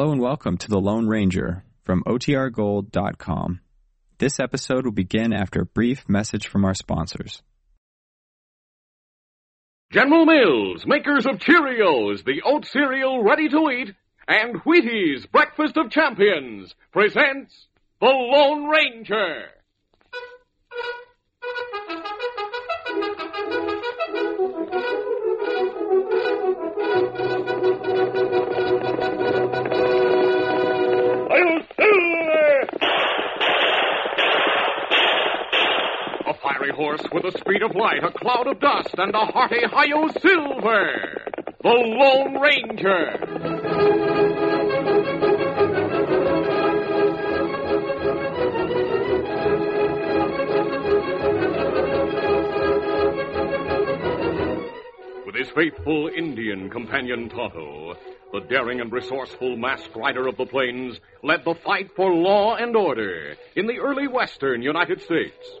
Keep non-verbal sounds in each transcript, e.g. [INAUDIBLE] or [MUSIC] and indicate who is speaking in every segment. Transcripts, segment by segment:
Speaker 1: Hello and welcome to The Lone Ranger from OTRGold.com. This episode will begin after a brief message from our sponsors.
Speaker 2: General Mills, makers of Cheerios, the oat cereal ready to eat, and Wheaties, breakfast of champions, presents The Lone Ranger. Horse with the speed of light, a cloud of dust, and a hearty hi-yo silver. The Lone Ranger. With his faithful Indian companion Tonto, the daring and resourceful masked rider of the plains led the fight for law and order in the early western United States.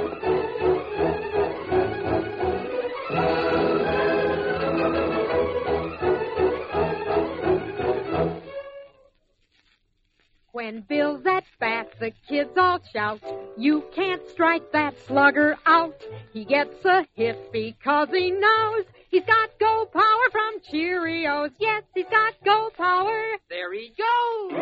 Speaker 3: When Bill's at bat, the kids all shout, You can't strike that slugger out. He gets a hit because he knows he's got go power from Cheerios. Yes, he's got go power. There he goes.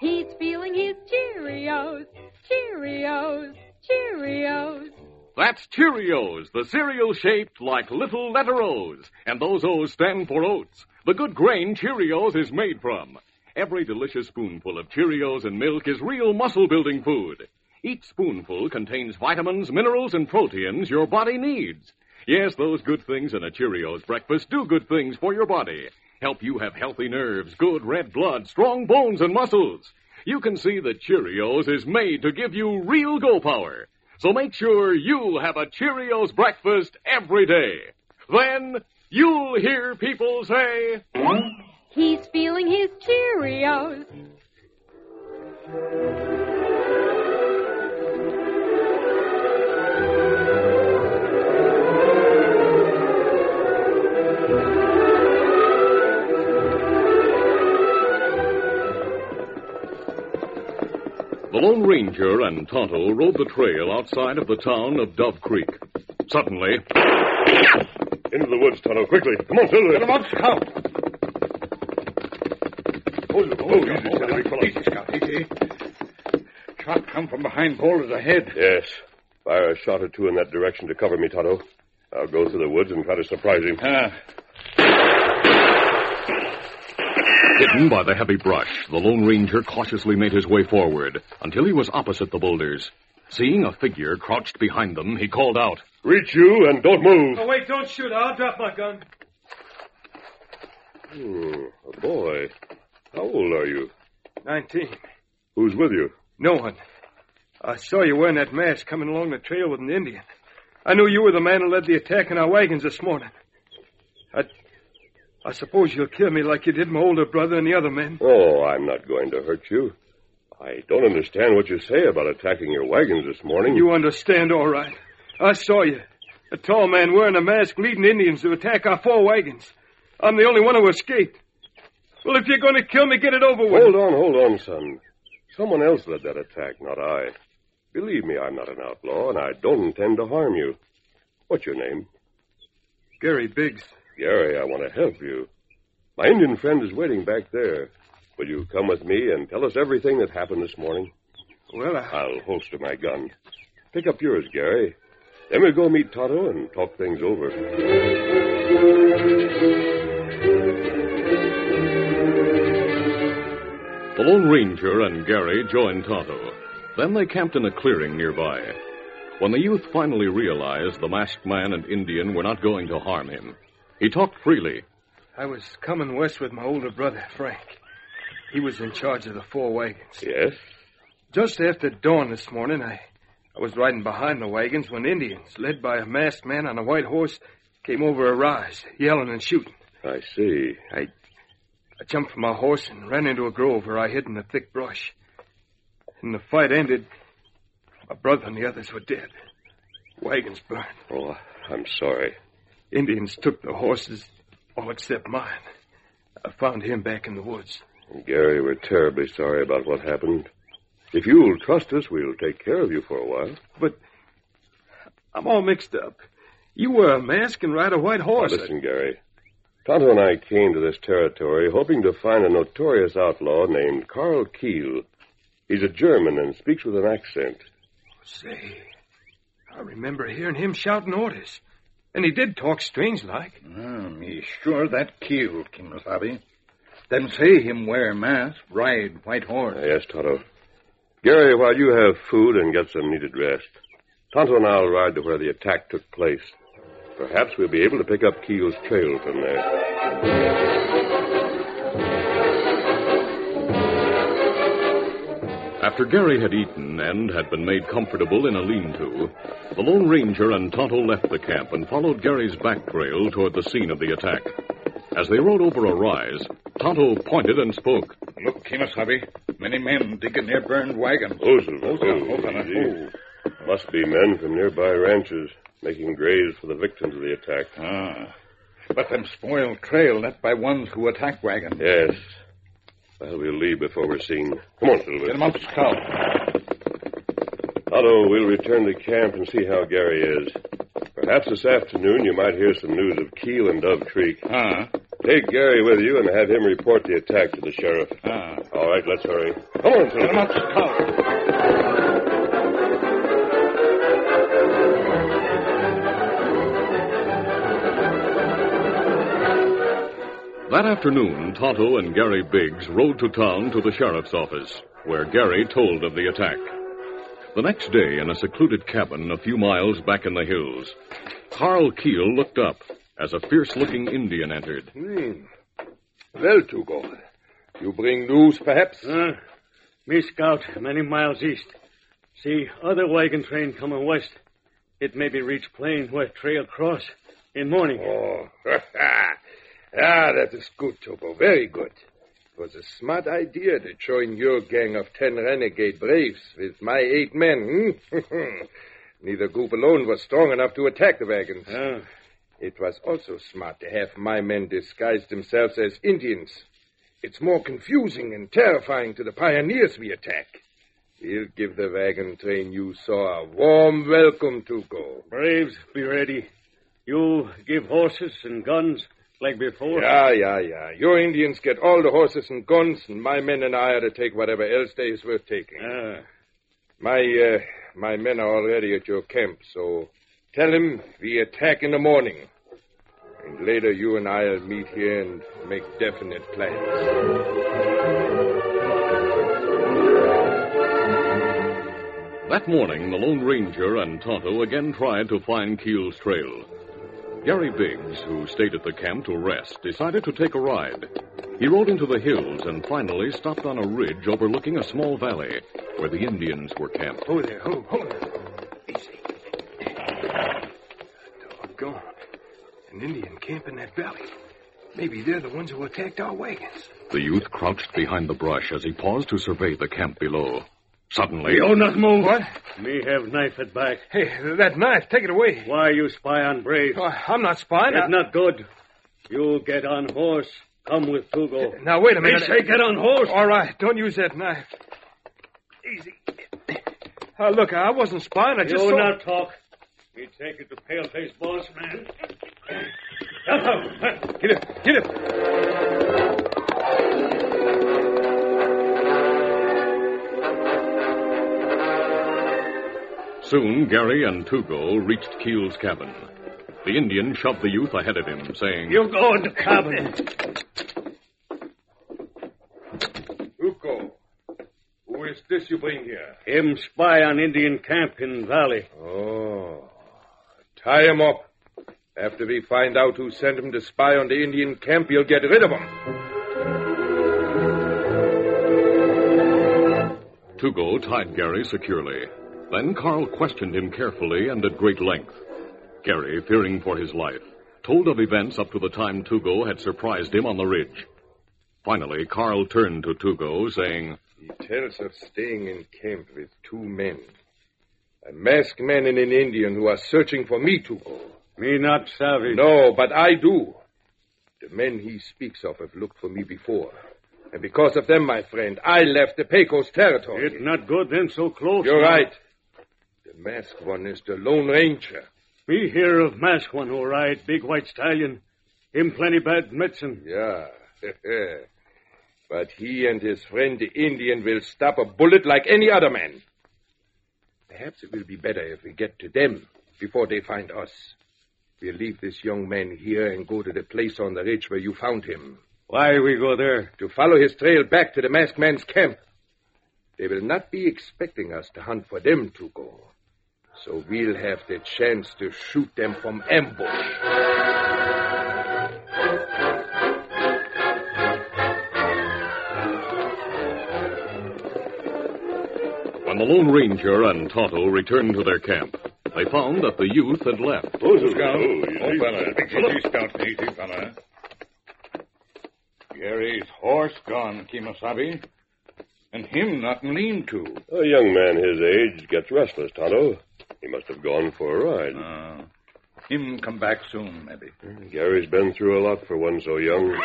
Speaker 3: He's feeling his Cheerios, Cheerios, Cheerios.
Speaker 2: That's Cheerios, the cereal shaped like little letter O's. And those O's stand for oats. The good grain Cheerios is made from. Every delicious spoonful of Cheerios and milk is real muscle building food. Each spoonful contains vitamins, minerals, and proteins your body needs. Yes, those good things in a Cheerios breakfast do good things for your body. Help you have healthy nerves, good red blood, strong bones, and muscles. You can see that Cheerios is made to give you real go power. So make sure you have a Cheerios breakfast every day. Then you'll hear people say,
Speaker 3: He's feeling his Cheerios.
Speaker 2: The Lone Ranger and Tonto rode the trail outside of the town of Dove Creek. Suddenly,
Speaker 4: Into the woods, Tonto, quickly. Come on, Silver.
Speaker 5: Get him out, Scout.
Speaker 4: Oh, oh, easy, steady, big fella.
Speaker 5: Easy, Scout, easy. Shot come from behind boulders ahead.
Speaker 4: Yes. Fire a shot or two in that direction to cover me, Tonto. I'll go through the woods and try to surprise him.
Speaker 5: Ah,
Speaker 2: hidden by the heavy brush, the Lone Ranger cautiously made his way forward until he was opposite the boulders. Seeing a figure crouched behind them, he called out.
Speaker 4: Reach you and don't move.
Speaker 6: Oh, wait, don't shoot. I'll drop my gun.
Speaker 4: Hmm, a boy. How old are you?
Speaker 6: Nineteen.
Speaker 4: Who's with you?
Speaker 6: No one. I saw you wearing that mask coming along the trail with an Indian. I knew you were the man who led the attack in our wagons this morning. I, I suppose you'll kill me like you did my older brother and the other men.
Speaker 4: Oh, I'm not going to hurt you. I don't understand what you say about attacking your wagons this morning.
Speaker 6: You understand, all right. I saw you. A tall man wearing a mask leading Indians to attack our four wagons. I'm the only one who escaped. Well, if you're going to kill me, get it over with.
Speaker 4: Hold on, hold on, son. Someone else led that attack, not I. Believe me, I'm not an outlaw, and I don't intend to harm you. What's your name?
Speaker 6: Gary Biggs.
Speaker 4: Gary, I want to help you. My Indian friend is waiting back there. Will you come with me and tell us everything that happened this morning?
Speaker 6: Well, I...
Speaker 4: I'll holster my gun. Pick up yours, Gary. Then we'll go meet Tonto and talk things over.
Speaker 2: The Lone Ranger and Gary joined Tonto. Then they camped in a clearing nearby. When the youth finally realized the masked man and Indian were not going to harm him, he talked freely.
Speaker 6: I was coming west with my older brother, Frank. He was in charge of the four wagons.
Speaker 4: Yes?
Speaker 6: Just after dawn this morning, I, I was riding behind the wagons when Indians, led by a masked man on a white horse, came over a rise, yelling and shooting.
Speaker 4: I see.
Speaker 6: I, I jumped from my horse and ran into a grove where I hid in the thick brush. And the fight ended. My brother and the others were dead. Wagons burned.
Speaker 4: Oh, I'm sorry.
Speaker 6: Indians took the horses, all except mine. I found him back in the woods.
Speaker 4: Gary, we're terribly sorry about what happened. If you'll trust us, we'll take care of you for a while.
Speaker 6: But I'm all mixed up. You wear a mask and ride a white horse.
Speaker 4: Now, listen, Gary. Tonto and I came to this territory hoping to find a notorious outlaw named Carl Keel. He's a German and speaks with an accent.
Speaker 6: Say, I remember hearing him shouting orders. And he did talk strange like.
Speaker 5: Mm, me sure that killed Kemosabe. Them say him wear mask, ride white horse.
Speaker 4: Yes, Tonto. Gary, while you have food and get some needed rest, Tonto and I'll ride to where the attack took place. Perhaps we'll be able to pick up Keel's trail from there.
Speaker 2: After Gary had eaten and had been made comfortable in a lean-to, the Lone Ranger and Tonto left the camp and followed Gary's back trail toward the scene of the attack. As they rode over a rise, Tonto pointed and spoke.
Speaker 5: Look, Kemosabe, many men digging their burned wagon.
Speaker 4: Those are
Speaker 5: Those are- those are-
Speaker 4: Must be men from nearby ranches making graves for the victims of the attack.
Speaker 5: Ah. But them spoiled trail left by ones who attack wagon.
Speaker 4: Yes. Well, we'll leave before we're seen. Come on, Silver.
Speaker 5: Get 'em up, Scout.
Speaker 4: Tonto, we'll return to camp and see how Gary is. Perhaps this afternoon you might hear some news of Keel and Dove Creek.
Speaker 5: Ah,
Speaker 4: Take Gary with you and have him report the attack to the sheriff.
Speaker 5: ah.
Speaker 4: All right, let's hurry. Come on,
Speaker 5: Silver. Get
Speaker 4: Silver.
Speaker 5: up, Scout.
Speaker 2: That afternoon, Tonto and Gary Biggs rode to town to the sheriff's office, where Gary told of the attack. The next day, in a secluded cabin a few miles back in the hills, Carl Keel looked up as a fierce-looking Indian entered.
Speaker 7: Hmm. Well, Tugo, you bring news, perhaps?
Speaker 8: Uh, me scout many miles east. See other wagon train coming west. It may be reach plain where trail cross in morning.
Speaker 7: Oh, [LAUGHS] ah, that is good, Tugo. Very good. It was a smart idea to join your gang of ten renegade braves with my eight men. Hmm? [LAUGHS] Neither group alone was strong enough to attack the wagons.
Speaker 8: Ah,
Speaker 7: It was also smart to have my men disguise themselves as Indians. It's more confusing and terrifying to the pioneers we attack. We'll give the wagon train you saw a warm welcome, Tugo.
Speaker 8: braves, be ready. You give horses and guns like before.
Speaker 7: Yeah, yeah, yeah. Your Indians get all the horses and guns, and my men and I are to take whatever else there is worth taking.
Speaker 8: Ah,
Speaker 7: My, uh, my men are already at your camp, so tell them we attack in the morning. And later you and I'll meet here and make definite plans.
Speaker 2: That morning, the Lone Ranger and Tonto again tried to find Keel's trail. Gary Biggs, who stayed at the camp to rest, decided to take a ride. He rode into the hills and finally stopped on a ridge overlooking a small valley where the Indians were camped.
Speaker 6: Oh, there. Oh, hold on. Easy. Doggone. An Indian camp in that valley. Maybe they're the ones who attacked our wagons.
Speaker 2: The youth crouched behind the brush as he paused to survey the camp below. Suddenly,
Speaker 8: you not move.
Speaker 6: What?
Speaker 8: Me have knife at back.
Speaker 6: Hey, that knife. Take it away.
Speaker 8: Why you spy on Brave?
Speaker 6: Oh, I'm not spying.
Speaker 8: It's
Speaker 6: I-
Speaker 8: not good. You get on horse. Come with Tugo.
Speaker 6: Now, wait a
Speaker 8: minute.
Speaker 6: minute.
Speaker 8: say get on horse.
Speaker 6: All right, don't use that knife. Easy. Uh, look, I wasn't spying. I
Speaker 8: You
Speaker 6: just saw...
Speaker 8: not talk. Me take it to Paleface boss man. Get him.
Speaker 6: Get it.
Speaker 2: Soon Gary and Tugo reached Keel's cabin. The Indian shoved the youth ahead of him, saying,
Speaker 8: You go into cabin.
Speaker 7: Tugo, who is this you bring here?
Speaker 8: Him spy on Indian camp in valley.
Speaker 7: Oh, tie him up. After we find out who sent him to spy on the Indian camp, you'll get rid of him.
Speaker 2: Tugo tied Gary securely. Then Carl questioned him carefully and at great length. Gary, fearing for his life, told of events up to the time Tugo had surprised him on the ridge. Finally, Carl turned to Tugo, saying,
Speaker 7: He tells of staying in camp with two men. A masked man and an Indian who are searching for me, Tugo.
Speaker 8: Me not savvy.
Speaker 7: No, but I do. The men he speaks of have looked for me before. And because of them, my friend, I left the Pecos territory.
Speaker 8: It's not good then so close.
Speaker 7: You're
Speaker 8: now.
Speaker 7: right. The masked one is the Lone Ranger.
Speaker 8: We hear of masked one who ride big white stallion. Him plenty bad medicine.
Speaker 7: Yeah. [LAUGHS] but he and his friend the Indian will stop a bullet like any other man. Perhaps it will be better if we get to them before they find us. We'll leave this young man here and go to the place on the ridge where you found him.
Speaker 8: Why we go there?
Speaker 7: To follow his trail back to the masked man's camp. They will not be expecting us to hunt for them to go. So we'll have the chance to shoot them from ambush.
Speaker 2: When the Lone Ranger and Tonto returned to their camp, they found that the youth had left.
Speaker 5: Oh, Scout. Oh, fella. Oh, easy, Scout. Easy, fella. Gary's horse gone, Kemosabe. And him not lean to.
Speaker 4: A young man his age gets restless, Tonto. He must have gone for a ride.
Speaker 5: Uh, him come back soon, maybe.
Speaker 4: Gary's been through a lot for one so young.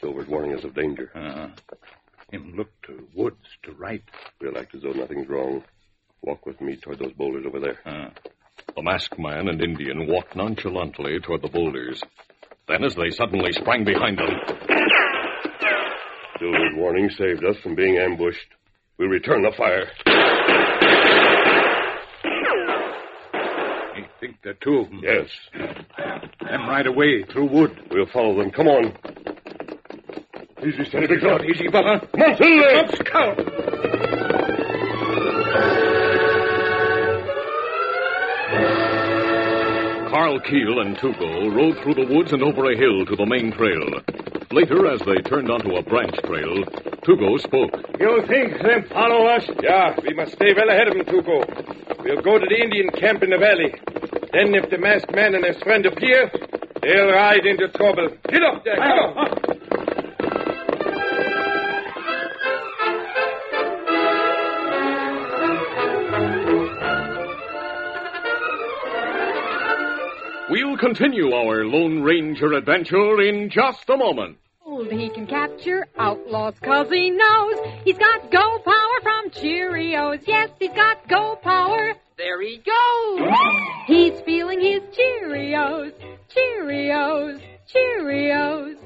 Speaker 4: Silver's warning us of danger.
Speaker 5: Uh, him look to woods to right.
Speaker 4: We'll act as though nothing's wrong. Walk with me toward those boulders over there.
Speaker 5: Uh,
Speaker 2: The masked man and Indian walked nonchalantly toward the boulders. Then, as they suddenly sprang behind them,
Speaker 4: Silver's warning saved us from being ambushed. We'll return the fire.
Speaker 5: I think they're two of them.
Speaker 4: Yes.
Speaker 5: Them right away through wood.
Speaker 4: We'll follow them. Come on.
Speaker 5: Easy, steady, big dog. Easy, fella.
Speaker 4: Come on, Silver!
Speaker 5: Up, Scout.
Speaker 2: Carl Keel and Tugo rode through the woods and over a hill to the main trail. Later, as they turned onto a branch trail, Tugo spoke.
Speaker 8: You think them follow us?
Speaker 7: Yeah, we must stay well ahead of them, Tugo. We'll go to the Indian camp in the valley. Then, if the masked man and his friend appear, they'll ride into trouble. Get up there, come on.
Speaker 2: We'll continue our Lone Ranger adventure in just a moment.
Speaker 3: Old he can capture outlaws cause he knows he's got go power from Cheerios. Yes, he's got go power. There he goes. He's feeling his Cheerios. Cheerios. Cheerios.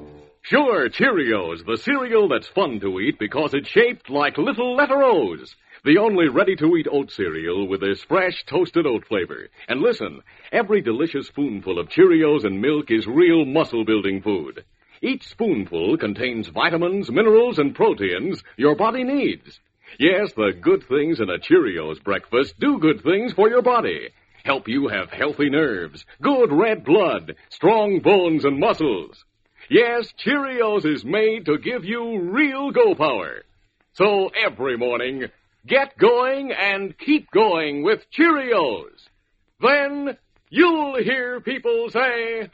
Speaker 2: Sure, Cheerios, the cereal that's fun to eat because it's shaped like little letter O's. The only ready-to-eat oat cereal with this fresh toasted oat flavor. And listen, every delicious spoonful of Cheerios and milk is real muscle-building food. Each spoonful contains vitamins, minerals, and proteins your body needs. Yes, the good things in a Cheerios breakfast do good things for your body. Help you have healthy nerves, good red blood, strong bones and muscles. Yes, Cheerios is made to give you real go power. So every morning, get going and keep going with Cheerios. Then you'll hear people say,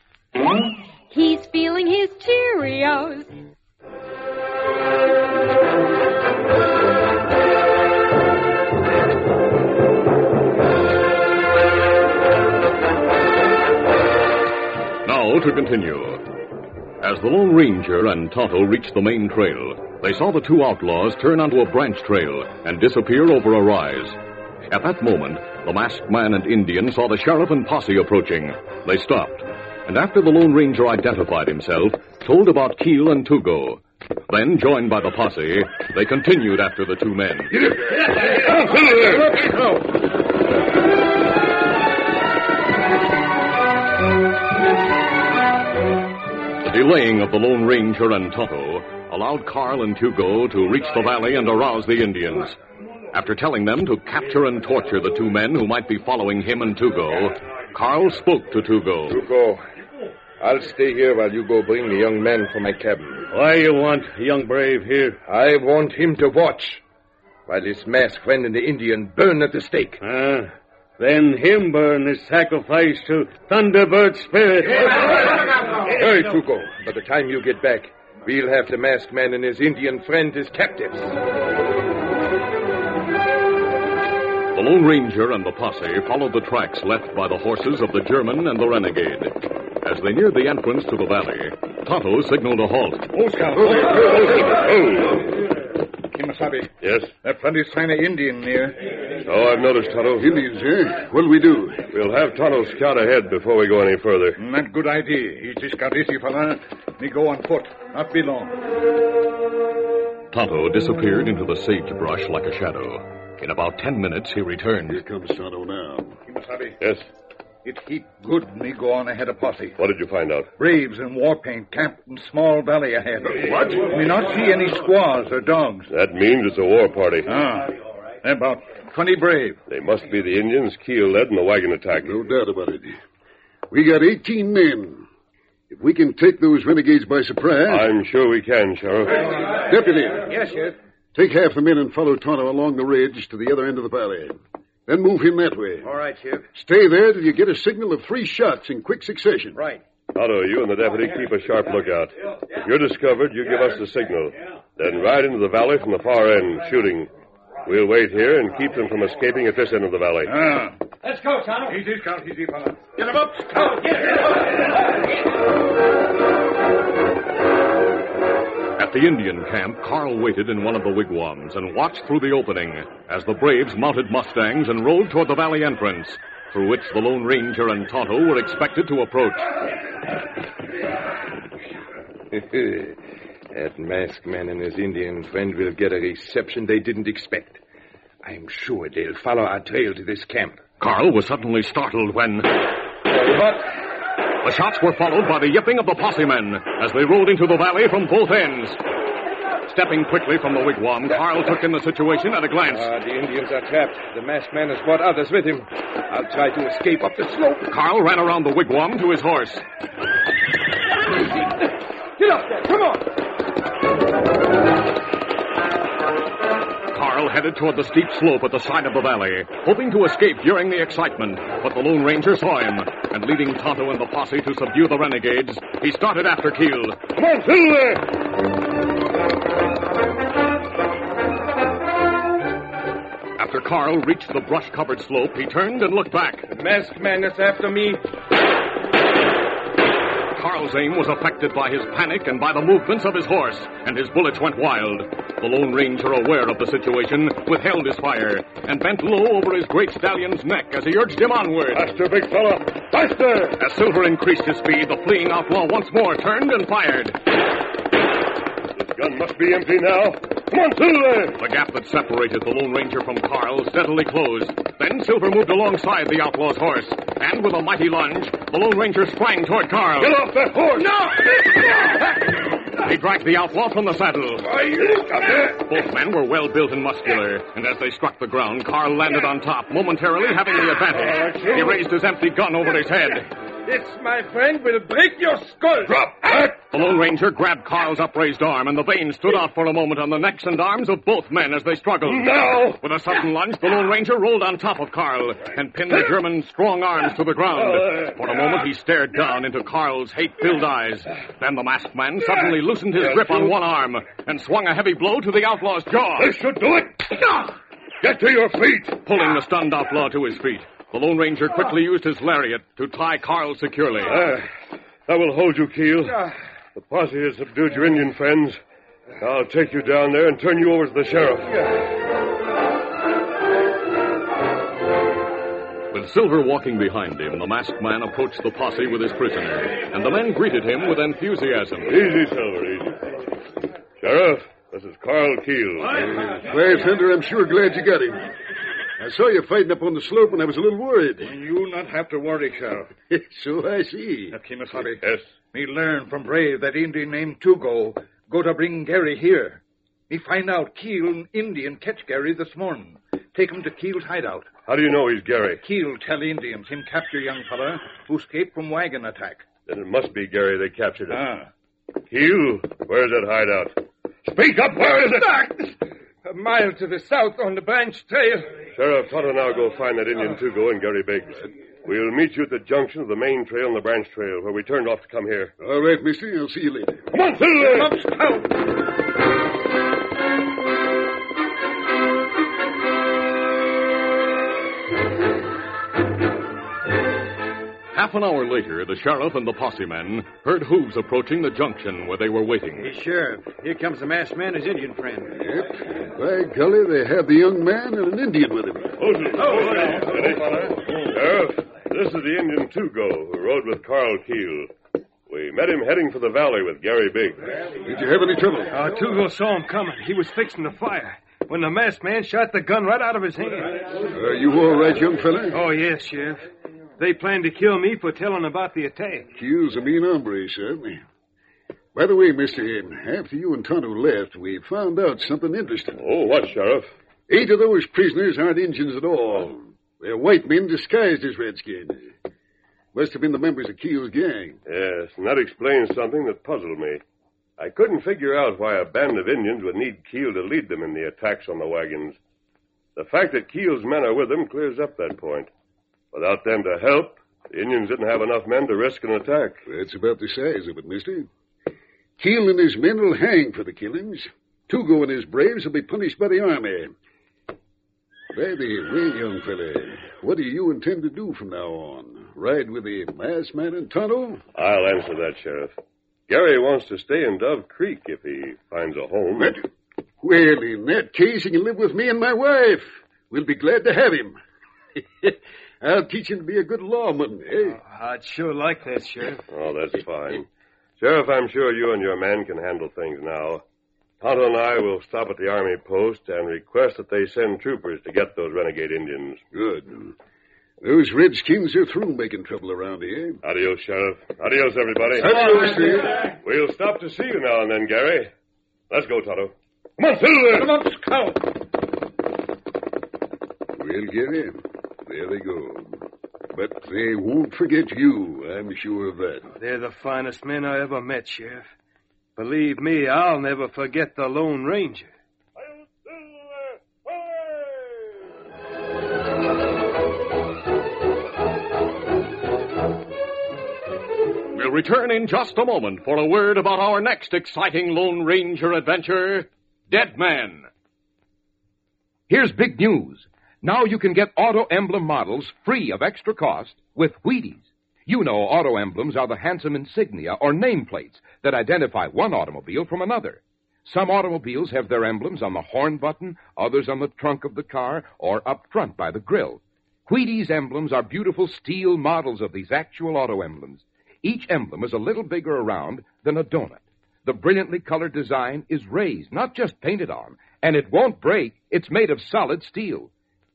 Speaker 3: He's feeling his Cheerios.
Speaker 2: To continue. As the Lone Ranger and Tonto reached the main trail, they saw the two outlaws turn onto a branch trail and disappear over a rise. At that moment, the masked man and Indian saw the sheriff and posse approaching. They stopped, and after the Lone Ranger identified himself, told about Keel and Tugo. Then, joined by the posse, they continued after the two men. Delaying of the Lone Ranger and Tonto allowed Carl and Tugo to reach the valley and arouse the Indians. After telling them to capture and torture the two men who might be following him and Tugo, Carl spoke to Tugo.
Speaker 7: Tuco, I'll stay here while you go bring the young man from my cabin.
Speaker 8: Why you want young brave here?
Speaker 7: I want him to watch. while his masked friend and the Indian burn at the stake.
Speaker 8: Ah, then him burn his sacrifice to Thunderbird Spirit.
Speaker 7: Hurry, Tugo. By the time you get back, we'll have the masked man and his Indian friend as captives.
Speaker 2: The Lone Ranger and the posse followed the tracks left by the horses of the German and the renegade. As they neared the entrance to the valley, Tonto signaled a halt.
Speaker 5: Oh, Scout. Oh, oh, oh.
Speaker 4: Kemosabe, Yes?
Speaker 5: there are plenty sign of Indian near.
Speaker 4: Oh, I've noticed, Tonto.
Speaker 9: Indians, eh? What'll we do?
Speaker 4: We'll have Tonto scout ahead before we go any further.
Speaker 5: Not good idea. He just got easy, fella. Me go on foot. Not be long.
Speaker 2: Tonto disappeared into the sagebrush like a shadow. In about ten minutes, he returned.
Speaker 9: Here comes Tonto now.
Speaker 5: Kemosabe,
Speaker 4: Yes?
Speaker 5: it heap good me go on ahead of posse.
Speaker 4: What did you find out?
Speaker 5: Braves in war paint camped in small valley ahead. What? Me not see any squaws or dogs.
Speaker 4: That means it's a war party.
Speaker 5: Ah, about 20 brave.
Speaker 4: They must be the Indians Keel led in the wagon attack.
Speaker 9: No doubt about it. We got 18 men. If we can take those renegades by surprise.
Speaker 4: I'm sure we can, Sheriff.
Speaker 9: Deputy,
Speaker 5: Yes, Sheriff.
Speaker 9: take half the men and follow Tonto along the ridge to the other end of the valley. Then move him that way.
Speaker 5: All right, Sheriff.
Speaker 9: Stay there till you get a signal of three shots in quick succession.
Speaker 5: Right.
Speaker 4: Tonto, you and the deputy keep a sharp lookout. If you're discovered, you give us the signal. Then ride into the valley from the far end, shooting. We'll wait here and keep them from escaping at this end of the valley.
Speaker 5: Ah.
Speaker 8: Let's go, Tonto.
Speaker 5: Easy, Scout. Easy, fella.
Speaker 8: Get him up, Scout. Get him up.
Speaker 2: At the Indian camp, Carl waited in one of the wigwams and watched through the opening as the braves mounted mustangs and rode toward the valley entrance, through which the Lone Ranger and Tonto were expected to approach. [LAUGHS]
Speaker 7: that masked man and his Indian friend will get a reception they didn't expect. I'm sure they'll follow our trail to this camp.
Speaker 2: Carl was suddenly startled when But. the shots were followed by the yipping of the posse men as they rolled into the valley from both ends. Stepping quickly from the wigwam, Carl took in the situation at a glance.
Speaker 7: Ah, the Indians are trapped. The masked man has brought others with him. I'll try to escape up the slope.
Speaker 2: Carl ran around the wigwam to his horse.
Speaker 7: Get up there. Come on.
Speaker 2: Carl headed toward the steep slope at the side of the valley, hoping to escape during the excitement. But the Lone Ranger saw him, and leading Tonto and the posse to subdue the renegades, he started after Keel.
Speaker 4: Come on, Silver!
Speaker 2: After Carl reached the brush covered slope, he turned and looked back.
Speaker 7: The masked man is after me.
Speaker 2: Carl's aim was affected by his panic and by the movements of his horse, and his bullets went wild. The Lone Ranger, aware of the situation, withheld his fire and bent low over his great stallion's neck as he urged him onward.
Speaker 4: Faster, big fella! Faster!
Speaker 2: As Silver increased his speed, the fleeing outlaw once more turned and fired.
Speaker 4: This gun must be empty now. Come on, Silver!
Speaker 2: The gap that separated the Lone Ranger from Carl steadily closed. Then Silver moved alongside the outlaw's horse, and with a mighty lunge, the Lone Ranger sprang toward Carl.
Speaker 4: Get off that horse!
Speaker 2: No! He dragged the outlaw from the saddle. Both men were well built and muscular, and as they struck the ground, Carl landed on top, momentarily having the advantage. He raised his empty gun over his head.
Speaker 7: This, my friend, will break your skull.
Speaker 4: Drop that!
Speaker 2: The Lone Ranger grabbed Carl's upraised arm, and the veins stood out for a moment on the necks and arms of both men as they struggled.
Speaker 4: Now!
Speaker 2: With a sudden lunge, the Lone Ranger rolled on top of Carl and pinned the German's strong arms to the ground. For a moment, he stared down into Carl's hate-filled eyes. Then the masked man suddenly loosened his grip on one arm and swung a heavy blow to the outlaw's jaw.
Speaker 4: This should do it! Get to your feet!
Speaker 2: Pulling the stunned outlaw to his feet, the Lone Ranger quickly used his lariat to tie Carl securely.
Speaker 4: Uh, ah, there. That will hold you, Keel. Uh, the posse has subdued your Indian friends. I'll take you down there and turn you over to the sheriff.
Speaker 2: With Silver walking behind him, the masked man approached the posse with his prisoner, and the men greeted him with enthusiasm.
Speaker 4: Easy, Silver, easy. Sheriff, this is Carl Keel.
Speaker 9: Well, Fender, I'm sure glad you got him. I saw you fighting up on the slope and I was a little worried.
Speaker 5: You not have to worry, Sheriff. [LAUGHS]
Speaker 9: so I see.
Speaker 5: Now, Kemosabe,
Speaker 4: Yes.
Speaker 5: me learn from Brave that Indian named Tugo go to bring Gary here. Me find out Keel and Indian catch Gary this morning. Take him to Keel's hideout.
Speaker 4: How do you know he's Gary?
Speaker 5: Keel tell Indians him capture young fella who escaped from wagon attack.
Speaker 4: Then it must be Gary they captured him.
Speaker 5: Ah.
Speaker 4: Keel, where's that hideout? Speak up, where is it?
Speaker 6: A mile to the south on the branch trail.
Speaker 4: Sheriff, Tonto and I'll go find that Indian oh. Tugo and Gary Biggs. We'll meet you at the junction of the main trail and the branch trail where we turned off to come here.
Speaker 9: All right, mister. I'll see you later.
Speaker 4: Come on, Silver!
Speaker 2: Half an hour later, the sheriff and the posse men heard hooves approaching the junction where they were waiting.
Speaker 10: Hey, Sheriff, here comes the masked man, his Indian friend.
Speaker 9: Yep. By golly, they have the young man and an Indian with him.
Speaker 4: Sheriff, this is the Indian Tugo who rode with Carl Keel. We met him heading for the valley with Gary Biggs.
Speaker 9: Did you have any trouble?
Speaker 6: Uh, Tugo saw him coming. He was fixing the fire when the masked man shot the gun right out of his hand.
Speaker 9: Are you all right, young fella?
Speaker 6: Oh, yes, Sheriff. They planned to kill me for telling about the attack.
Speaker 9: Keel's a mean hombre, sir. By the way, mister, after you and Tonto left, we found out something interesting.
Speaker 4: Oh, what, Sheriff?
Speaker 9: Eight of those prisoners aren't Indians at all. They're white men disguised as redskins. Must have been the members of Keel's gang.
Speaker 4: Yes, and that explains something that puzzled me. I couldn't figure out why a band of Indians would need Keel to lead them in the attacks on the wagons. The fact that Keel's men are with them clears up that point. Without them to help, the Indians didn't have enough men to risk an attack.
Speaker 9: That's about the size of it, mister. Keel and his men will hang for the killings. Tugo and his braves will be punished by the army. By the way, young fella, what do you intend to do from now on? Ride with the masked man in Tonto?
Speaker 4: I'll answer that, Sheriff. Gary wants to stay in Dove Creek if he finds a home.
Speaker 9: What? Well, in that case, he can live with me and my wife. We'll be glad to have him. [LAUGHS] I'll teach him to be a good lawman, eh?
Speaker 6: I'd sure like that, Sheriff. [LAUGHS]
Speaker 4: Oh, that's fine. Sheriff, I'm sure you and your men can handle things now. Tonto and I will stop at the army post and request that they send troopers to get those renegade Indians.
Speaker 9: Good. Those redskins are through making trouble around here.
Speaker 4: Adios, Sheriff. Adios, everybody.
Speaker 9: Adios, Steve.
Speaker 4: We'll stop to see you now and then, Gary. Let's go, Tonto. Come on, Silver!
Speaker 6: Come on, Scout.
Speaker 9: Well, Gary, there they go. But they won't forget you, I'm sure of that.
Speaker 6: They're the finest men I ever met, Sheriff. Believe me, I'll never forget the Lone Ranger.
Speaker 2: We'll return in just a moment for a word about our next exciting Lone Ranger adventure Dead Man.
Speaker 11: Here's big news. Now you can get auto emblem models free of extra cost with Wheaties. You know auto emblems are the handsome insignia or nameplates that identify one automobile from another. Some automobiles have their emblems on the horn button, others on the trunk of the car, or up front by the grill. Wheaties emblems are beautiful steel models of these actual auto emblems. Each emblem is a little bigger around than a donut. The brilliantly colored design is raised, not just painted on, and it won't break. It's made of solid steel.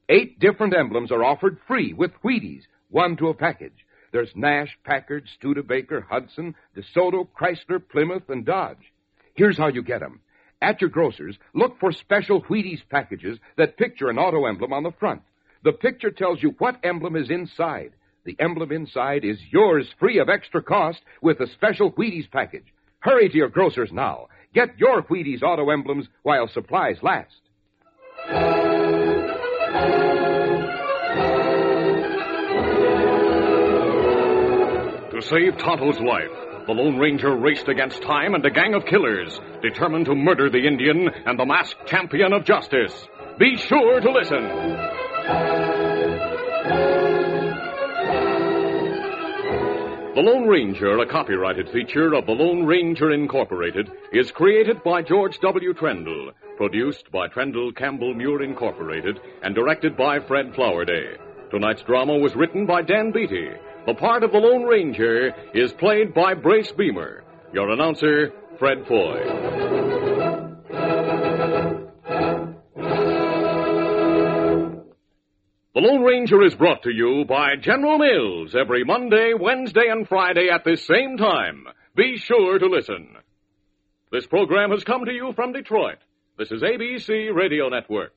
Speaker 11: Eight different emblems are offered free with Wheaties, one to a package. There's Nash, Packard, Studebaker, Hudson, DeSoto, Chrysler, Plymouth, and Dodge. Here's how you get 'em. At your grocer's, look for special Wheaties packages that picture an auto emblem on the front. The picture tells you what emblem is inside. The emblem inside is yours free of extra cost with a special Wheaties package. Hurry to your grocer's now. Get your Wheaties auto emblems while supplies last.
Speaker 2: To save Tonto's life, the Lone Ranger raced against time and a gang of killers, determined to murder the Indian and the masked champion of justice. Be sure to listen. The Lone Ranger, a copyrighted feature of the Lone Ranger Incorporated, is created by George W. Trendle, produced by Trendle Campbell Muir Incorporated, and directed by Fred Flowerday. Tonight's drama was written by Dan Beattie. The part of the Lone Ranger is played by Brace Beemer. Your announcer, Fred Foy. The Lone Ranger is brought to you by General Mills every Monday, Wednesday, and Friday at this same time. Be sure to listen. This program has come to you from Detroit. This is ABC Radio Network.